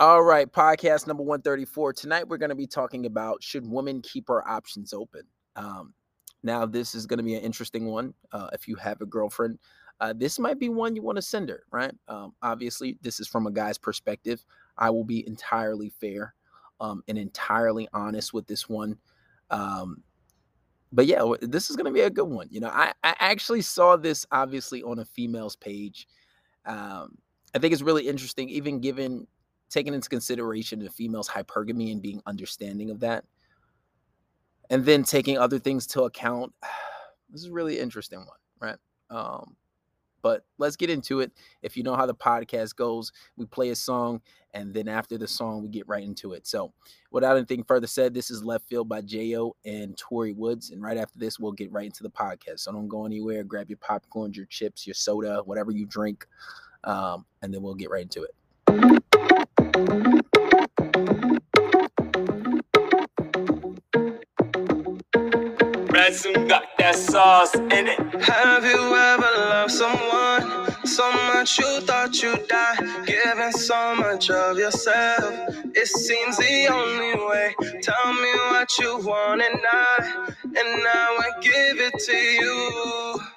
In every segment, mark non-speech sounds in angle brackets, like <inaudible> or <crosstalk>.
All right, podcast number 134. Tonight we're going to be talking about should women keep our options open? Um, now, this is going to be an interesting one. Uh, if you have a girlfriend, uh, this might be one you want to send her, right? Um, obviously, this is from a guy's perspective. I will be entirely fair um, and entirely honest with this one. Um, but yeah, this is going to be a good one. You know, I, I actually saw this obviously on a female's page. Um, I think it's really interesting, even given taking into consideration the female's hypergamy and being understanding of that, and then taking other things to account. <sighs> This is a really interesting one, right? Um, but let's get into it. If you know how the podcast goes, we play a song, and then after the song, we get right into it. So, without anything further said, this is Left Field by Jo and Tori Woods. And right after this, we'll get right into the podcast. So, don't go anywhere. Grab your popcorn, your chips, your soda, whatever you drink, um, and then we'll get right into it. Ransom got that sauce in it. Have you ever loved someone so much you thought you'd die? Giving so much of yourself, it seems the only way. Tell me what you want and I, and I will give it to you.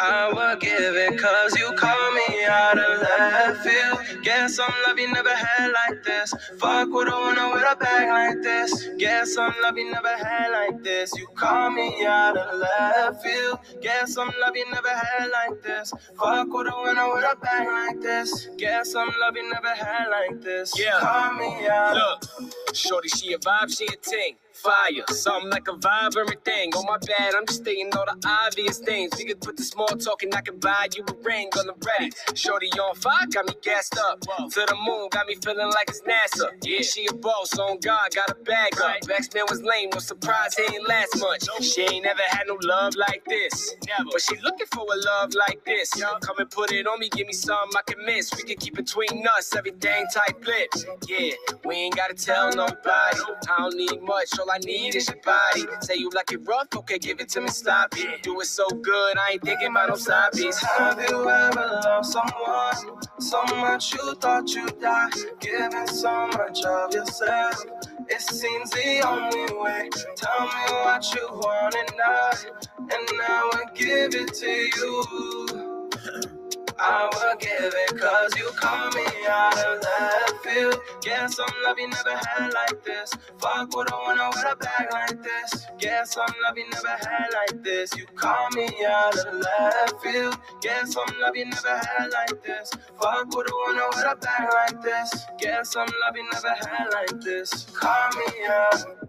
I will give it cause you call me out of left field. Guess some love you never had like this. Fuck with a winner with a bag like this. Guess some love you never had like this. You call me out of left field. Guess some love you never had like this. Fuck with a winner with a bag like this. Guess some love you never had like this. Yeah. Call me out. Look, shorty, she a vibe, she a ting. Fire, something like a vibe, everything. On my bad, I'm just stating all the obvious things. We could put the small talk and I can buy you a ring on the ready. Shorty on fire, got me gassed up. To the moon, got me feeling like it's NASA. Yeah, she a boss, on God, got a bag up. X-Men was lame, no surprise, he ain't last much. She ain't never had no love like this. But she looking for a love like this. Come and put it on me, give me something I can miss. We can keep between us, everything tight lips. Yeah, we ain't gotta tell nobody. I don't need much, all I need is your body. Say you like it rough, okay, give it to me sloppy. Do it so good, I ain't thinking about no piece. Have you ever loved someone so much you thought you'd die? Giving so much of yourself, it seems the only way. Tell me what you want and I, and I will give it to you. I will give it cause you call me out of left field. Guess some love you never had like this. Fuck with a winner with a bag like this. Guess some love you never had like this. You call me out of left field. Guess some love you never had like this. Fuck with a winner with a bag like this. Guess some love you never had like this. Call me out.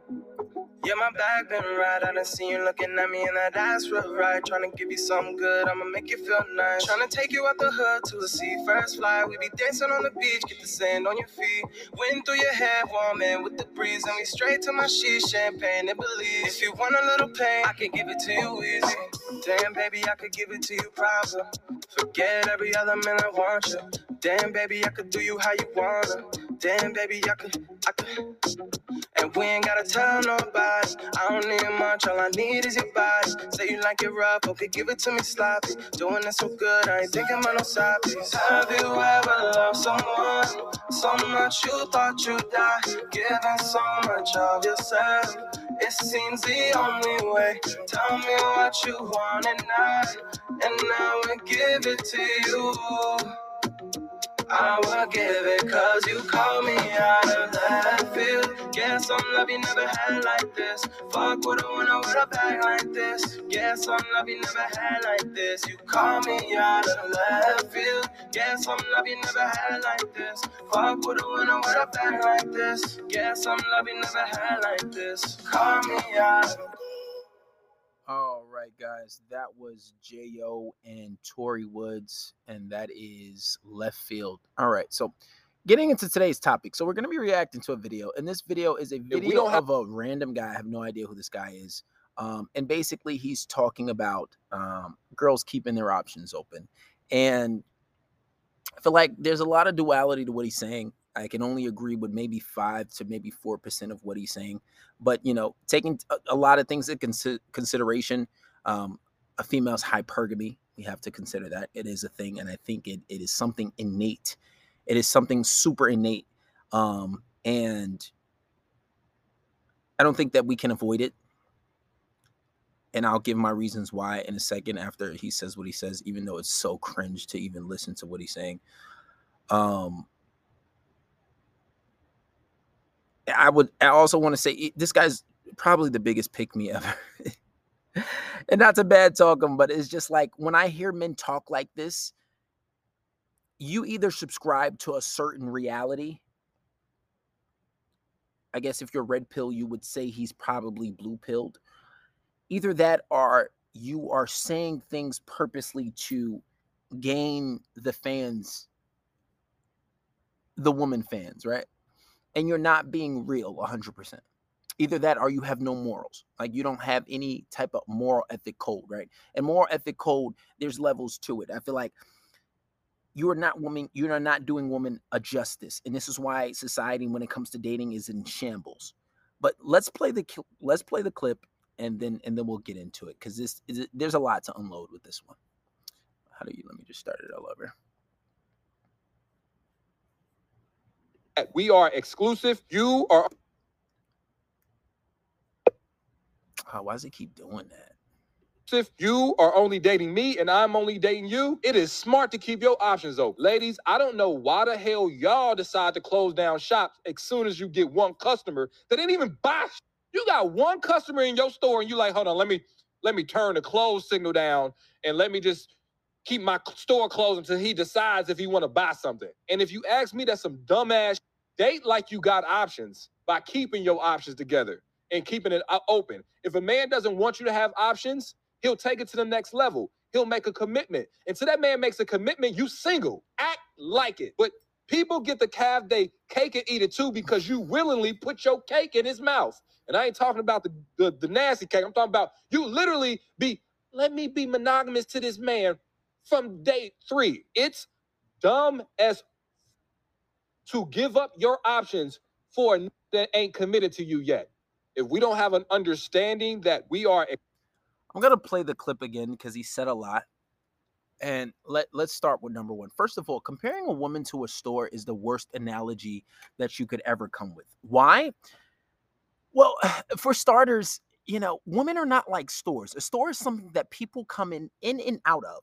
Yeah, my back been right. I done seen you looking at me and that ass real right. Tryna give you something good, I'ma make you feel nice. Tryna take you out the hood to a sea first fly. We be dancing on the beach, get the sand on your feet. Wind through your hair, warm in with the breeze. And we straight to my sheets, champagne and believe. If you want a little pain, I can give it to you easy. Damn, baby, I could give it to you proper. Uh. Forget every other man I want you. Damn, baby, I could do you how you wanna. Damn, baby, I could, I could. We ain't gotta tell nobody. I don't need much, all I need is your body. Say you like it rough, okay, give it to me sloppy. Doing it so good, I ain't thinking about no side piece. Have you ever loved someone so much you thought you'd die? Giving so much of yourself, it seems the only way. Tell me what you want and I, and I will give it to you. I will give it cause you call me out of left field. Guess some love you never had like this. Fuck with a winner with a bag like this. Guess some love you never had like this. You call me out of left field. Guess some love you never had like this. Fuck with a winner with a bag like this. Guess some love you never had like this. Call me out. All right, guys, that was Jo and Tori Woods, and that is left field. All right, so getting into today's topic, so we're going to be reacting to a video, and this video is a video We don't have- of a random guy. I have no idea who this guy is, um, and basically he's talking about um, girls keeping their options open, and I feel like there's a lot of duality to what he's saying. I can only agree with maybe five to maybe four percent of what he's saying, but you know, taking a, a lot of things into consi- consideration, um, a female's hypergamy, we have to consider that it is a thing, and I think it, it is something innate. It is something super innate Um, and I don't think that we can avoid it. And I'll give my reasons why in a second after he says what he says, even though it's so cringe to even listen to what he's saying. Um, I would I also want to say this guy's probably the biggest pick me ever. <laughs> and not to bad talk him, but it's just like when I hear men talk like this, you either subscribe to a certain reality. I guess if you're red pill, you would say he's probably blue pilled. Either that or you are saying things purposely to gain the fans, the woman fans, right? And you're not being real 100%. Either that or you have no morals. Like you don't have any type of moral ethic code, right? And moral ethic code, there's levels to it. I feel like you are not woman you are not doing woman a justice and this is why society when it comes to dating is in shambles but let's play the let's play the clip and then and then we'll get into it because this is there's a lot to unload with this one how do you let me just start it all over we are exclusive you are oh, why does it keep doing that if you are only dating me and I'm only dating you, it is smart to keep your options open. Ladies, I don't know why the hell y'all decide to close down shops as soon as you get one customer that didn't even buy. You got one customer in your store and you like, hold on, let me let me turn the close signal down and let me just keep my store closed until he decides if he want to buy something. And if you ask me, that's some dumbass date like you got options by keeping your options together and keeping it uh, open. If a man doesn't want you to have options, He'll take it to the next level. He'll make a commitment. And Until that man makes a commitment, you single. Act like it. But people get the calf they cake and eat it too because you willingly put your cake in his mouth. And I ain't talking about the, the, the nasty cake. I'm talking about you literally be, let me be monogamous to this man from day three. It's dumb as to give up your options for that ain't committed to you yet. If we don't have an understanding that we are I'm gonna play the clip again because he said a lot. And let let's start with number one. First of all, comparing a woman to a store is the worst analogy that you could ever come with. Why? Well, <sighs> for starters, you know, women are not like stores. A store is something that people come in in and out of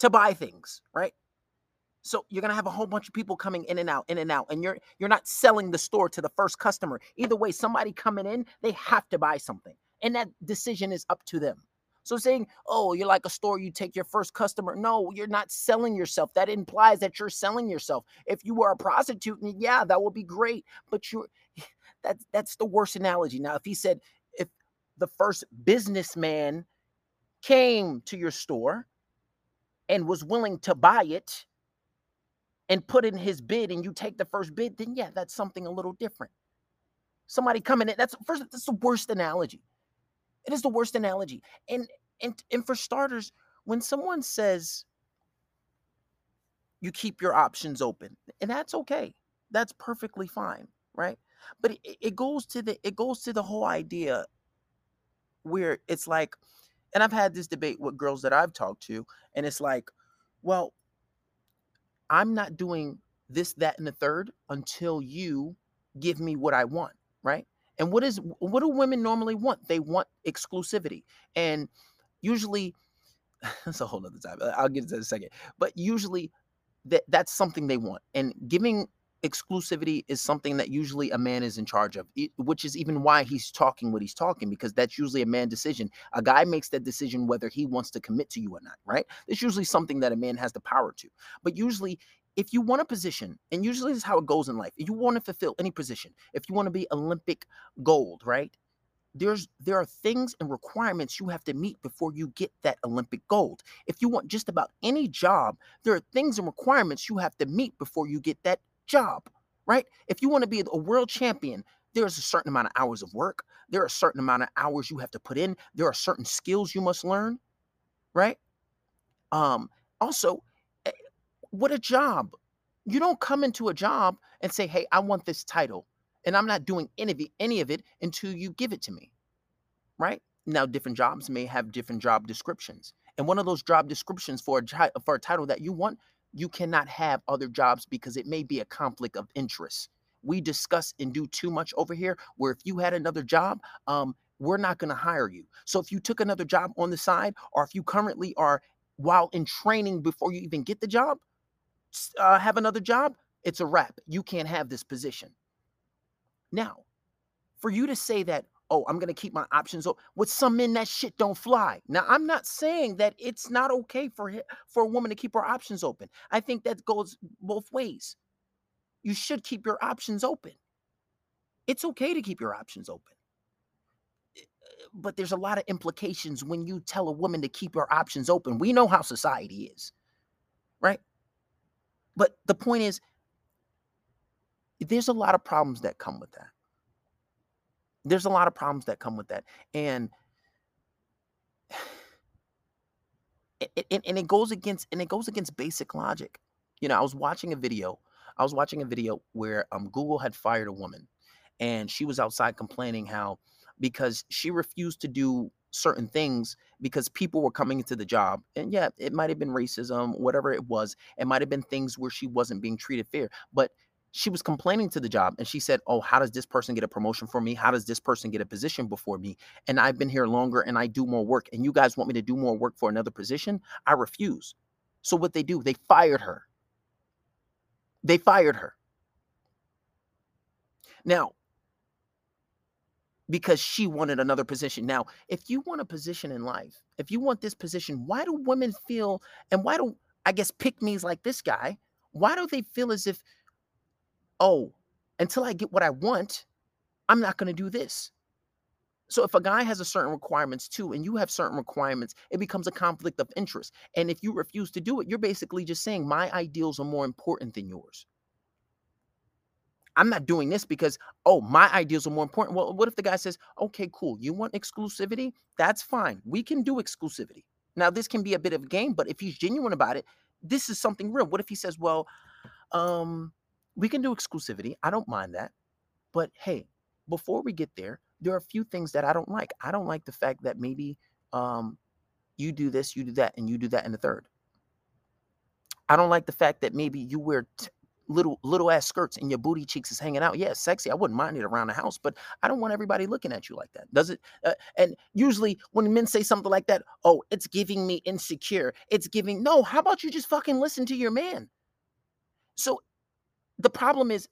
to buy things, right? So you're gonna have a whole bunch of people coming in and out, in and out, and you're you're not selling the store to the first customer. Either way, somebody coming in, they have to buy something and that decision is up to them. So saying, "Oh, you're like a store, you take your first customer." No, you're not selling yourself. That implies that you're selling yourself. If you were a prostitute, yeah, that would be great, but you're <laughs> that's that's the worst analogy. Now, if he said if the first businessman came to your store and was willing to buy it and put in his bid and you take the first bid, then yeah, that's something a little different. Somebody coming in, that's first that's the worst analogy. It is the worst analogy. And and and for starters, when someone says you keep your options open, and that's okay. That's perfectly fine, right? But it, it goes to the it goes to the whole idea where it's like, and I've had this debate with girls that I've talked to, and it's like, well, I'm not doing this, that, and the third until you give me what I want, right? And what is what do women normally want? They want exclusivity. And usually <laughs> that's a whole other time. I'll get to that in a second. But usually that that's something they want. And giving exclusivity is something that usually a man is in charge of, which is even why he's talking what he's talking, because that's usually a man decision. A guy makes that decision whether he wants to commit to you or not, right? It's usually something that a man has the power to. But usually if you want a position, and usually this is how it goes in life, if you want to fulfill any position, if you want to be Olympic gold, right? There's there are things and requirements you have to meet before you get that Olympic gold. If you want just about any job, there are things and requirements you have to meet before you get that job, right? If you want to be a world champion, there's a certain amount of hours of work. There are a certain amount of hours you have to put in. There are certain skills you must learn, right? Um, also, what a job. You don't come into a job and say, hey, I want this title. And I'm not doing any of it, any of it until you give it to me. Right? Now, different jobs may have different job descriptions. And one of those job descriptions for a, for a title that you want you cannot have other jobs because it may be a conflict of interest. We discuss and do too much over here where if you had another job, um, we're not going to hire you. So if you took another job on the side, or if you currently are while in training before you even get the job, uh, have another job, it's a wrap. You can't have this position. Now, for you to say that, oh, I'm to keep my options open, with some men, that shit don't fly. Now, I'm not saying that it's not okay for for a woman to keep her options open. I think that goes both ways. You should keep your options open. It's okay to keep your options open. Eh, but there's a lot of implications when you tell a woman to keep her options open. We know how society is, right? But the point is, there's a lot of problems that come with that. There's a lot of problems that come with that. And it, it, and it goes against and it goes against basic logic. You know, I was watching a video. I was watching a video where um Google had fired a woman and she was outside complaining how because she refused to do certain things because people were coming into the job and yeah it might have been racism whatever it was it might have been things where she wasn't being treated fair but she was complaining to the job and she said, Oh, how does this person get a promotion for me? How does this person get a position before me? And I've been here longer and I do more work. And you guys want me to do more work for another position? I refuse. So what they do, they fired her. They fired her. Now, because she wanted another position. Now, if you want a position in life, if you want this position, why do women feel and why do I guess pick me's like this guy? Why do they feel as if oh, until I get what I want, I'm not going to do this. So if a guy has a certain requirements too, and you have certain requirements, it becomes a conflict of interest. And if you refuse to do it, you're basically just saying my ideals are more important than yours. I'm not doing this because, oh, my ideals are more important. Well, what if the guy says, okay, cool, you want exclusivity? That's fine. We can do exclusivity. Now, this can be a bit of a game, but if he's genuine about it, this is something real. What if he says, well, um, we can do exclusivity. I don't mind that. But hey, before we get there, there are a few things that I don't like. I don't like the fact that maybe um, you do this, you do that, and you do that in the third. I don't like the fact that maybe you wear t- little little ass skirts and your booty cheeks is hanging out. Yeah, sexy. I wouldn't mind it around the house, but I don't want everybody looking at you like that. Does it? Uh, and usually when men say something like that, oh, it's giving me insecure. It's giving no. How about you just fucking listen to your man? So the problem is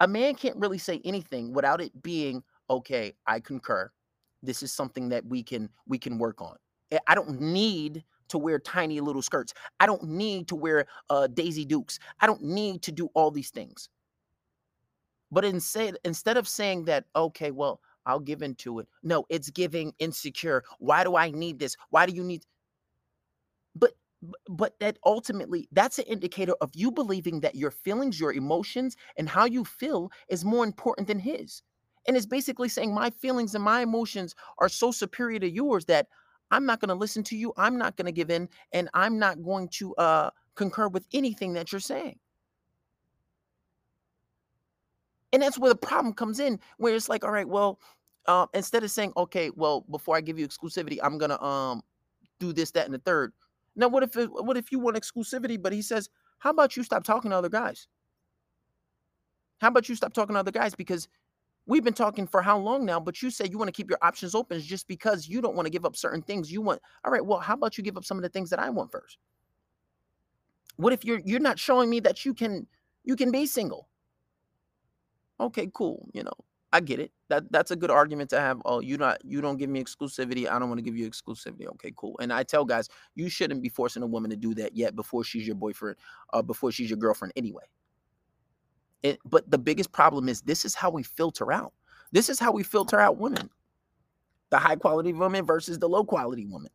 a man can't really say anything without it being okay i concur. This is something that we can we can work on. Eh, i don't need to wear tiny little skirts. I don't need to wear uh, daisy dukes. I don't need to do all these things. But instead instead of saying that okay well i'll give in to it. No it's giving insecure. Why do i need this? Why do you need but but that ultimately that's an indicator of you believing that your feelings your emotions and how you feel is more important than his. And it's basically saying my feelings and my emotions are so superior to yours that i'm not going to listen to you i'm not going to give in and i'm not going to uh concur with anything that you're saying. And that's where the problem comes in where it's like all right well uh, instead of saying okay well before i give you exclusivity i'm gonna um do this that and the third now, what if what if you want exclusivity, but he says, "How about you stop talking to other guys? How about you stop talking to other guys because we've been talking for how long now, but you say you want to keep your options open just because you don't want to give up certain things you want. All right, well, how about you give up some of the things that I want first? What if you're you're not showing me that you can you can be single? Okay, cool, you know. I get it. That that's a good argument to have. Oh, you not you don't give me exclusivity. I don't want to give you exclusivity. Okay, cool. And I tell guys, you shouldn't be forcing a woman to do that yet before she's your boyfriend, uh, before she's your girlfriend anyway. It, but the biggest problem is this is how we filter out. This is how we filter out women. The high quality woman versus the low quality woman.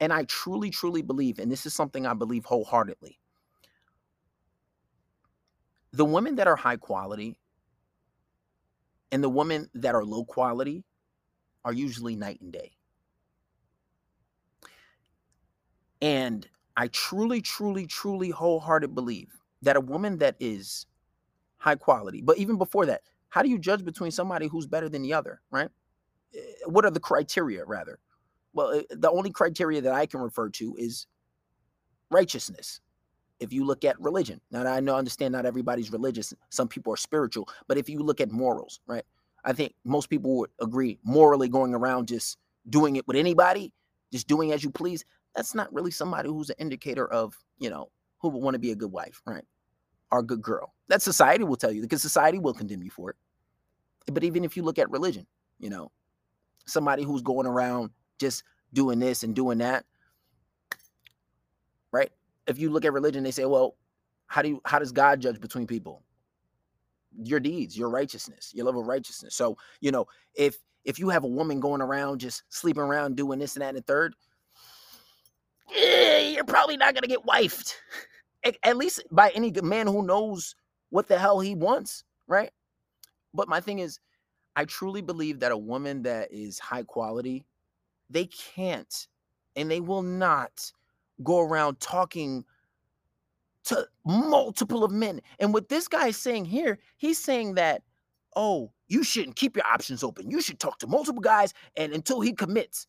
And I truly, truly believe, and this is something I believe wholeheartedly. The women that are high quality and the women that are low quality are usually night and day. And I truly, truly, truly wholehearted believe that a woman that is high quality, but even before that, how do you judge between somebody who's better than the other, right? Eh, what are the criteria, rather? Well, eh, the only criteria that I can refer to is righteousness. If you look at religion, now I know understand not everybody's religious, some people are spiritual, but if you look at morals, right? I think most people would agree morally going around just doing it with anybody, just doing as you please, that's not really somebody who's an indicator of, you know, who would want to be a good wife, right? Or a good girl. That society will tell you because society will condemn you for it. But even if you look at religion, you know, somebody who's going around just doing this and doing that, right? If you look at religion, they say, well, how do you how does God judge between people? Your deeds, your righteousness, your level of righteousness. So, you know, if if you have a woman going around just sleeping around doing this and that and the third, eh, you're probably not gonna get wifed. At, at least by any man who knows what the hell he wants, right? But my thing is, I truly believe that a woman that is high quality, they can't and they will not go around talking to multiple of men. And what this guy is saying here, he's saying that, oh, you shouldn't keep your options open. You should talk to multiple guys and until he commits.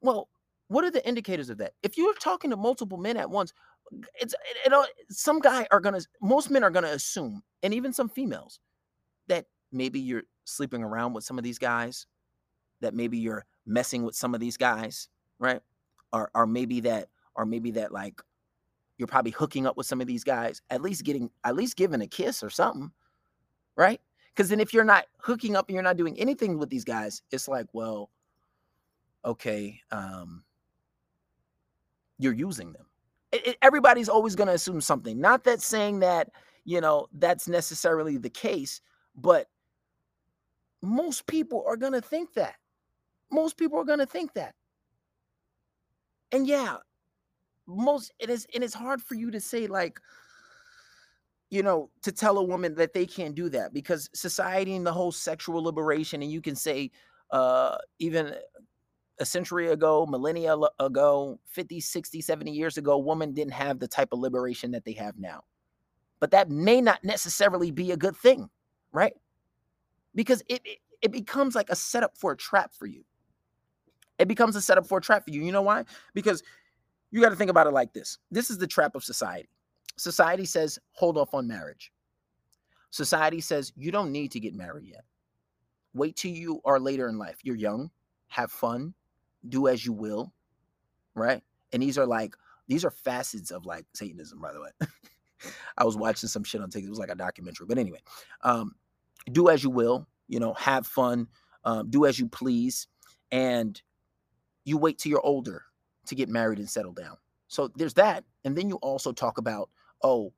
Well, what are the indicators of that? If you're talking to multiple men at once, it's you know some guy are gonna most men are gonna assume, and even some females, that maybe you're sleeping around with some of these guys, that maybe you're messing with some of these guys, right? Or or maybe that, or maybe that like you're probably hooking up with some of these guys, at least getting at least giving a kiss or something, right? Because then if you're not hooking up and you're not doing anything with these guys, it's like, well, okay, um, you're using them. It, it, everybody's always going to assume something. Not that saying that, you know, that's necessarily the case, but most people are going to think that. Most people are going to think that. And yeah, most it is and it's hard for you to say like you know to tell a woman that they can't do that because society and the whole sexual liberation and you can say uh even a century ago, millennia ago, 50, 60, 70 years ago, women didn't have the type of liberation that they have now. But that may not necessarily be a good thing, right? Because it, it, it becomes like a setup for a trap for you. It becomes a setup for a trap for you. You know why? Because you got to think about it like this this is the trap of society. Society says, hold off on marriage. Society says, you don't need to get married yet. Wait till you are later in life. You're young, have fun, do as you will, right? And these are like these are facets of like Satanism, by the way. <laughs> I was watching some shit on TikTok. It was like a documentary, but anyway, um, do as you will. You know, have fun, um, do as you please, and you wait till you're older to get married and settle down. So there's that, and then you also talk about oh,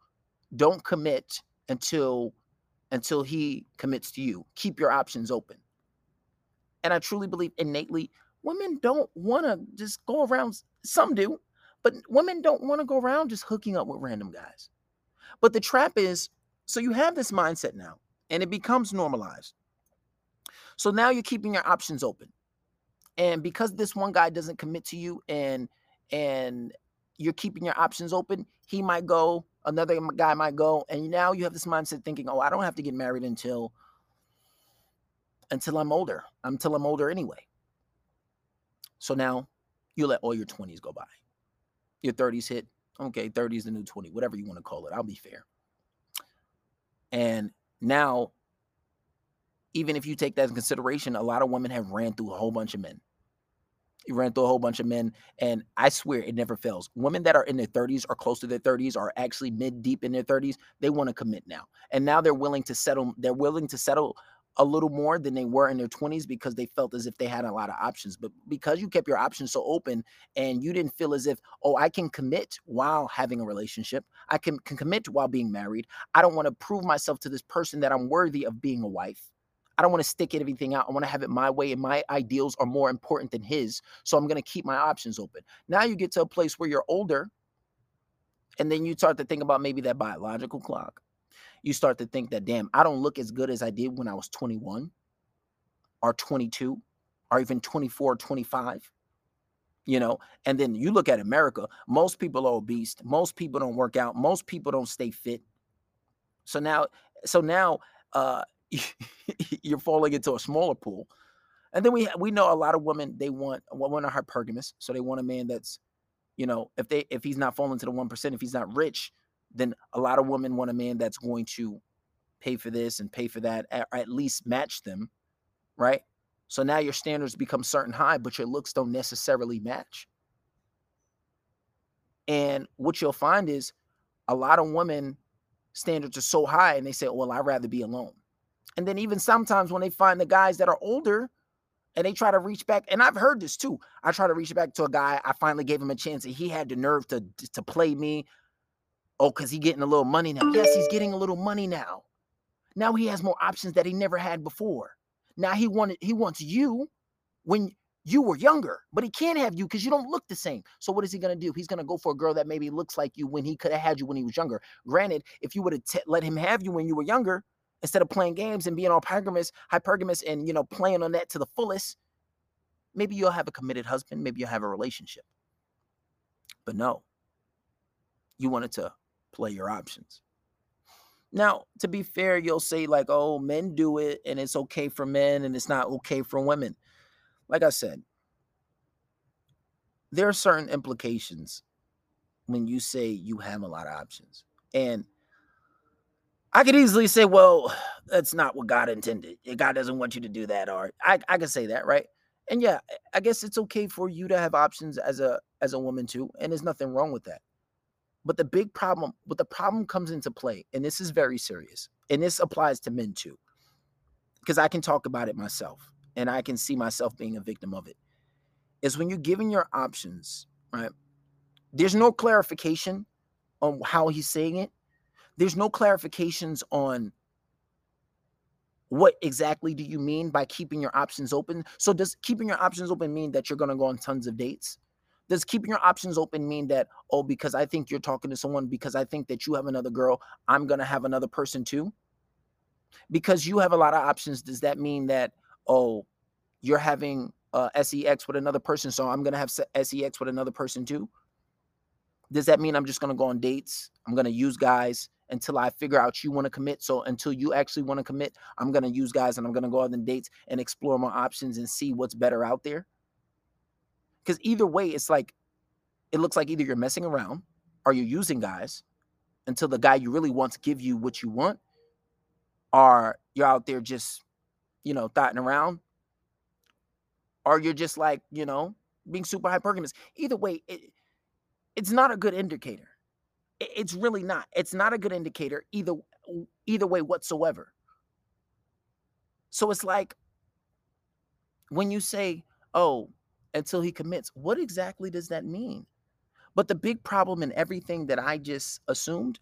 don't commit until until he commits to you. Keep your options open. And I truly believe innately women don't want to just go around. Some do, but women don't want to go around just hooking up with random guys. But the trap is so you have this mindset now, and it becomes normalized. So now you're keeping your options open. And because this one guy doesn't commit to you and and you're keeping your options open, he might go, another guy might go, and now you have this mindset thinking, "Oh, I don't have to get married until until I'm older. Until I'm older anyway." So now you let all your 20s go by. Your 30s hit. Okay, 30 is the new 20, whatever you want to call it. I'll be fair. And now, even if you take that in consideration, a lot of women have ran through a whole bunch of men. You ran through a whole bunch of men, and I swear it never fails. Women that are in their 30s or close to their 30s are actually mid deep in their 30s. They want to commit now, and now they're willing to settle. They're willing to settle a little more than they were in their 20s because they felt as if they had a lot of options. But because you kept your options so open and you didn't feel as if, oh, I can commit while having a relationship, I can, can commit while being married. I don't want to prove myself to this person that I'm worthy of being a wife. I don't want to stick everything out. I want to have it my way, and my ideals are more important than his. So I'm going to keep my options open. Now you get to a place where you're older, and then you start to think about maybe that biological clock you start to think that, damn, I don't look as good as I did when I was 21 or 22 or even 24 or 25 you know and then you look at america most people are obese most people don't work out most people don't stay fit so now so now uh <laughs> you're falling into a smaller pool and then we we know a lot of women they want women are hypergamous so they want a man that's you know if they if he's not falling to the 1% if he's not rich then a lot of women want a man that's going to pay for this and pay for that, or at least match them, right? So now your standards become certain high, but your looks don't necessarily match. And what you'll find is a lot of women standards are so high and they say, Well, I'd rather be alone. And then even sometimes when they find the guys that are older and they try to reach back, and I've heard this too. I try to reach back to a guy. I finally gave him a chance and he had the nerve to to play me. Oh, because he getting a little money now. Yes, he's getting a little money now. Now he has more options that he never had before. Now he wanted he wants you when you were younger, but he can't have you because you don't look the same. So what is he to do? He's to go for a girl that maybe looks like you when he could have had you when he was younger. Granted, if you would have t- let him have you when you were younger, instead of playing games and being all hypergamous, hypergamous, and you know playing on that to the fullest, maybe you'll have a committed husband. Maybe you'll have a relationship. But no, you wanted to play your options. Now, to be fair, you'll say like, "Oh, men do it, and it's okay for men, and it's not okay for women." like I said, there are certain implications when you say you have a lot of options. And I could easily say, well, that's not what God intended. God doesn't want you to do that. Or I, I could say that, right? And yeah, I guess it's okay for you to have options as a as a woman too. And there's nothing wrong with that. But the big problem, but the problem comes into play, and this is very serious, and this applies to men too, because I can talk about it myself and I can see myself being a victim of it, is when you're given your options, right? There's no clarification on how he's saying it. There's no clarifications on what exactly do you mean by keeping your options open? So does keeping your options open mean that you're going to go on tons of dates? Does keeping your options open mean that oh because I think you're talking to someone because I think that you have another girl, I'm going to have another person too? Because you have a lot of options, does that mean that oh, you're having uh, sex with another person, so I'm gonna have sex with another person too? Does that mean I'm just gonna go on dates? I'm gonna use guys until I figure out you want to commit. So until you actually want to commit, I'm gonna use guys and I'm gonna go out on dates and explore more options and see what's better out there. Because either way, it's like it looks like either you're messing around or you're using guys until the guy you really want to give you what you want, or you're out there just you know, thotting around, or you're just like, you know, being super hypergamous. Either way, it, it's not a good indicator. It, it's really not. It's not a good indicator either either way whatsoever. So it's like when you say, "Oh, until he commits," what exactly does that mean? But the big problem in everything that I just assumed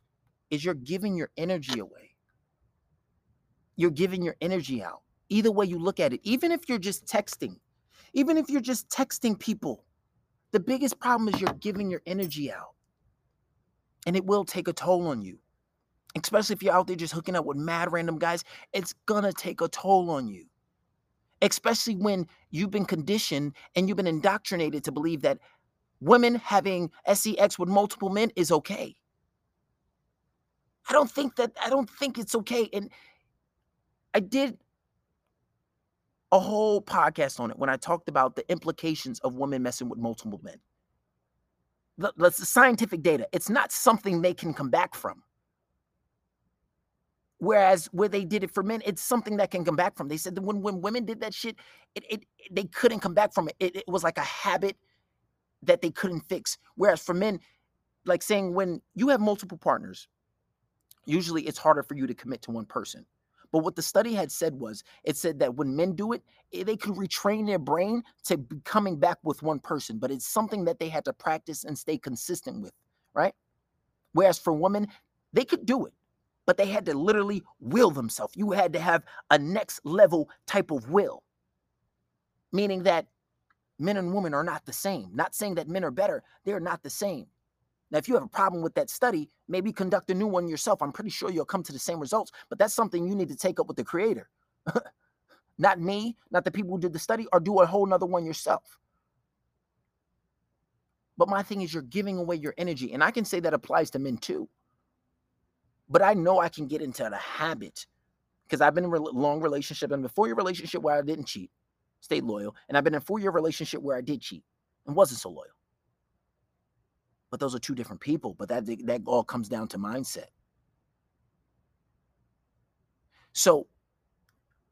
is you're giving your energy away. You're giving your energy out either way you look at it, even if you're just texting, even if you're just texting people, the biggest problem is you're giving your energy out. And it will take a toll on you. Especially if you're out there just hooking up with mad random guys, it's gonna take a toll on you. Especially when you've been conditioned and you've been indoctrinated to believe that women having sex with multiple men is okay. I don't think that I don't think it's okay. And I did a whole podcast on it when I talked about the implications of women messing with multiple men. That's the scientific data. It's not something they can come back from. Whereas where they did it for men, it's something that can come back from. They said that when, when women did that shit, it, it they couldn't come back from it. it. It was like a habit that they couldn't fix. Whereas for men, like saying when you have multiple partners, usually it's harder for you to commit to one person. But what the study had said was it said that when men do it, eh, they could retrain their brain to be coming back with one person, but it's something that they had to practice and stay consistent with, right? Whereas for women, they could do it, but they had to literally will themselves. You had to have a next level type of will, meaning that men and women are not the same. Not saying that men are better, they're not the same. Now, if you have a problem with that study, maybe conduct a new one yourself. I'm pretty sure you'll come to the same results, but that's something you need to take up with the creator. <laughs> not me, not the people who did the study, or do a whole nother one yourself. But my thing is, you're giving away your energy. And I can say that applies to men too. But I know I can get into the habit because I've been in a long relationship and before your relationship where I didn't cheat, stayed loyal. And I've been in a four year relationship where I did cheat and wasn't so loyal. But those are two different people. But that that all comes down to mindset. So,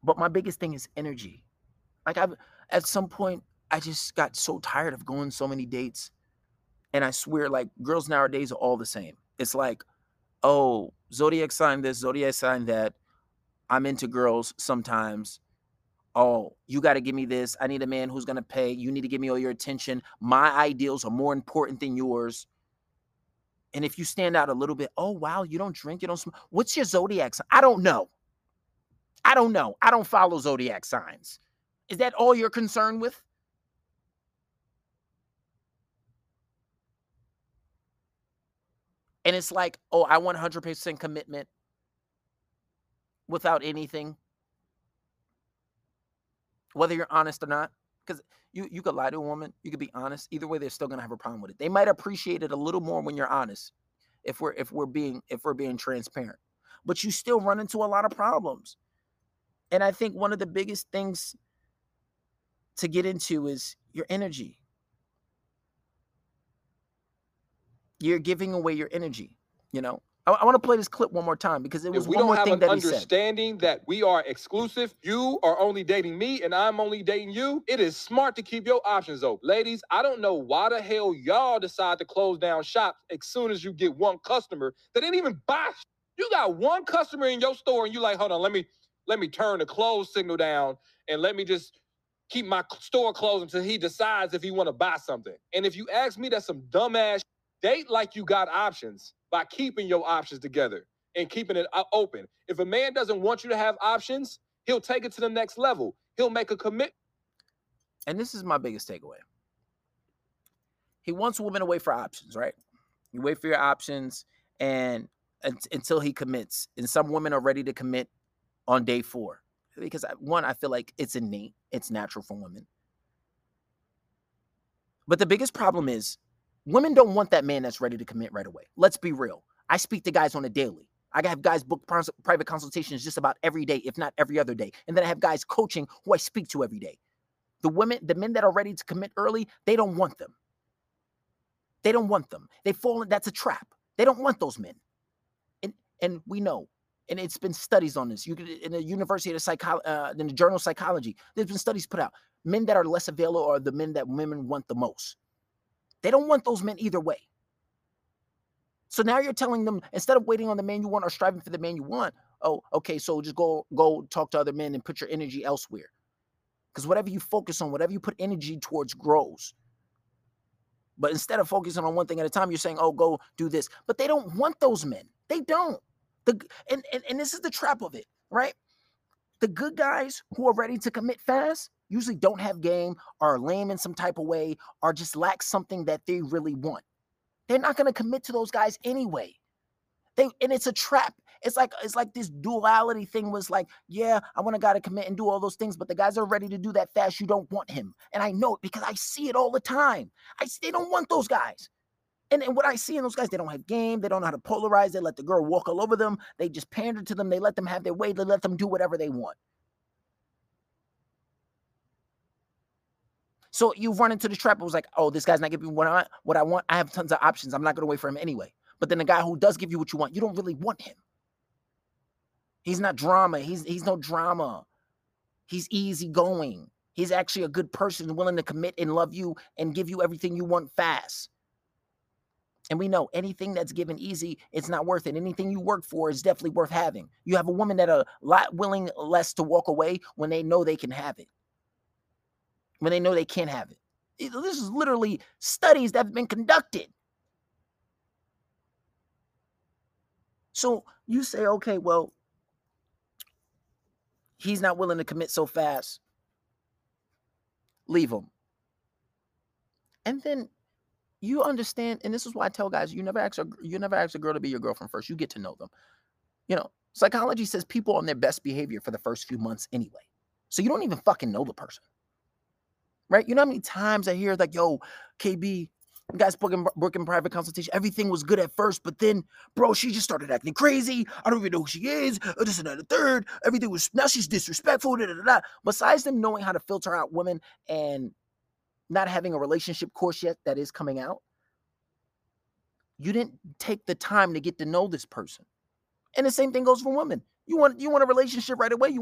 but my biggest thing is energy. Like I've at some point I just got so tired of going so many dates. And I swear, like girls nowadays are all the same. It's like, oh, zodiac sign this, zodiac sign that. I'm into girls sometimes. Oh, you got to give me this. I need a man who's going to pay. You need to give me all your attention. My ideals are more important than yours. And if you stand out a little bit, oh, wow, you don't drink, you don't smoke. What's your zodiac sign? I don't know. I don't know. I don't follow zodiac signs. Is that all you're concerned with? And it's like, oh, I want 100% commitment without anything, whether you're honest or not. Because you, you could lie to a woman, you could be honest. Either way, they're still gonna have a problem with it. They might appreciate it a little more when you're honest, if we're if we're being if we're being transparent. But you still run into a lot of problems. And I think one of the biggest things to get into is your energy. You're giving away your energy, you know. I, I want to play this clip one more time because it was if we one don't more have thing an that understanding that we are exclusive, you are only dating me and I'm only dating you, it is smart to keep your options open. Ladies, I don't know why the hell y'all decide to close down shops as soon as you get one customer that didn't even buy. You got one customer in your store and you like, hold on, let me let me turn the close signal down and let me just keep my store closed until he decides if he want to buy something. And if you ask me, that's some dumbass date like you got options by keeping your options together and keeping it uh, open. If a man doesn't want you to have options, he'll take it to the next level. He'll make a commit. and this is my biggest takeaway. He wants women to wait for options, right? You wait for your options and un- until he commits. And some women are ready to commit on day four because I- one, I feel like it's innate, it's natural for women. But the biggest problem is women don't want that man that's ready to commit right away. Let's be real. I speak to guys on a daily. I have guys book private consultations just about every day, if not every other day. And then I have guys coaching who I speak to every day. The women, the men that are ready to commit early, they don't want them. They don't want them. They fall in that's a trap. They don't want those men. And and we know, and it's been studies on this. You could in the University of Psycho, uh, in the journal of Psychology, there's been studies put out. Men that are less available are the men that women want the most. They don't want those men either way. So now you're telling them instead of waiting on the man you want or striving for the man you want, oh, okay, so just go go talk to other men and put your energy elsewhere. Because whatever you focus on, whatever you put energy towards grows. But instead of focusing on one thing at a time, you're saying, oh, go do this. But they don't want those men. They don't. The and, and, and this is the trap of it, right? The good guys who are ready to commit fast usually don't have game, are lame in some type of way, or just lack something that they really want. They're not going to commit to those guys anyway. They and it's a trap. It's like it's like this duality thing was like, yeah, I want a guy to commit and do all those things, but the guys are ready to do that fast. You don't want him, and I know it because I see it all the time. I they don't want those guys. And, and what I see in those guys, they don't have game. They don't know how to polarize. They let the girl walk all over them. They just pander to them. They let them have their way. They let them do whatever they want. So you run into the trap. It was like, oh, this guy's not giving me what I, what I want. I have tons of options. I'm not going to wait for him anyway. But then the guy who does give you what you want, you don't really want him. He's not drama. He's he's no drama. He's easygoing. He's actually a good person, willing to commit and love you and give you everything you want fast. And we know anything that's given easy, it's not worth it. Anything you work for is definitely worth having. You have a woman that are a lot willing less to walk away when they know they can have it. When they know they can't have it. This is literally studies that have been conducted. So you say, okay, well, he's not willing to commit so fast. Leave him. And then you understand, and this is why I tell guys, you never ask a you never ask a girl to be your girlfriend first. You get to know them. You know, psychology says people on their best behavior for the first few months anyway. So you don't even fucking know the person. Right? You know how many times I hear like, yo, KB, you guys booking booking private consultation. Everything was good at first, but then, bro, she just started acting crazy. I don't even know who she is. uh, This and that, the third. Everything was now she's disrespectful. Da, da, da. Besides them knowing how to filter out women and not having a relationship course yet that is coming out, You didn't take the time to get to know this person. And the same thing goes for women. You want you want a relationship right away. You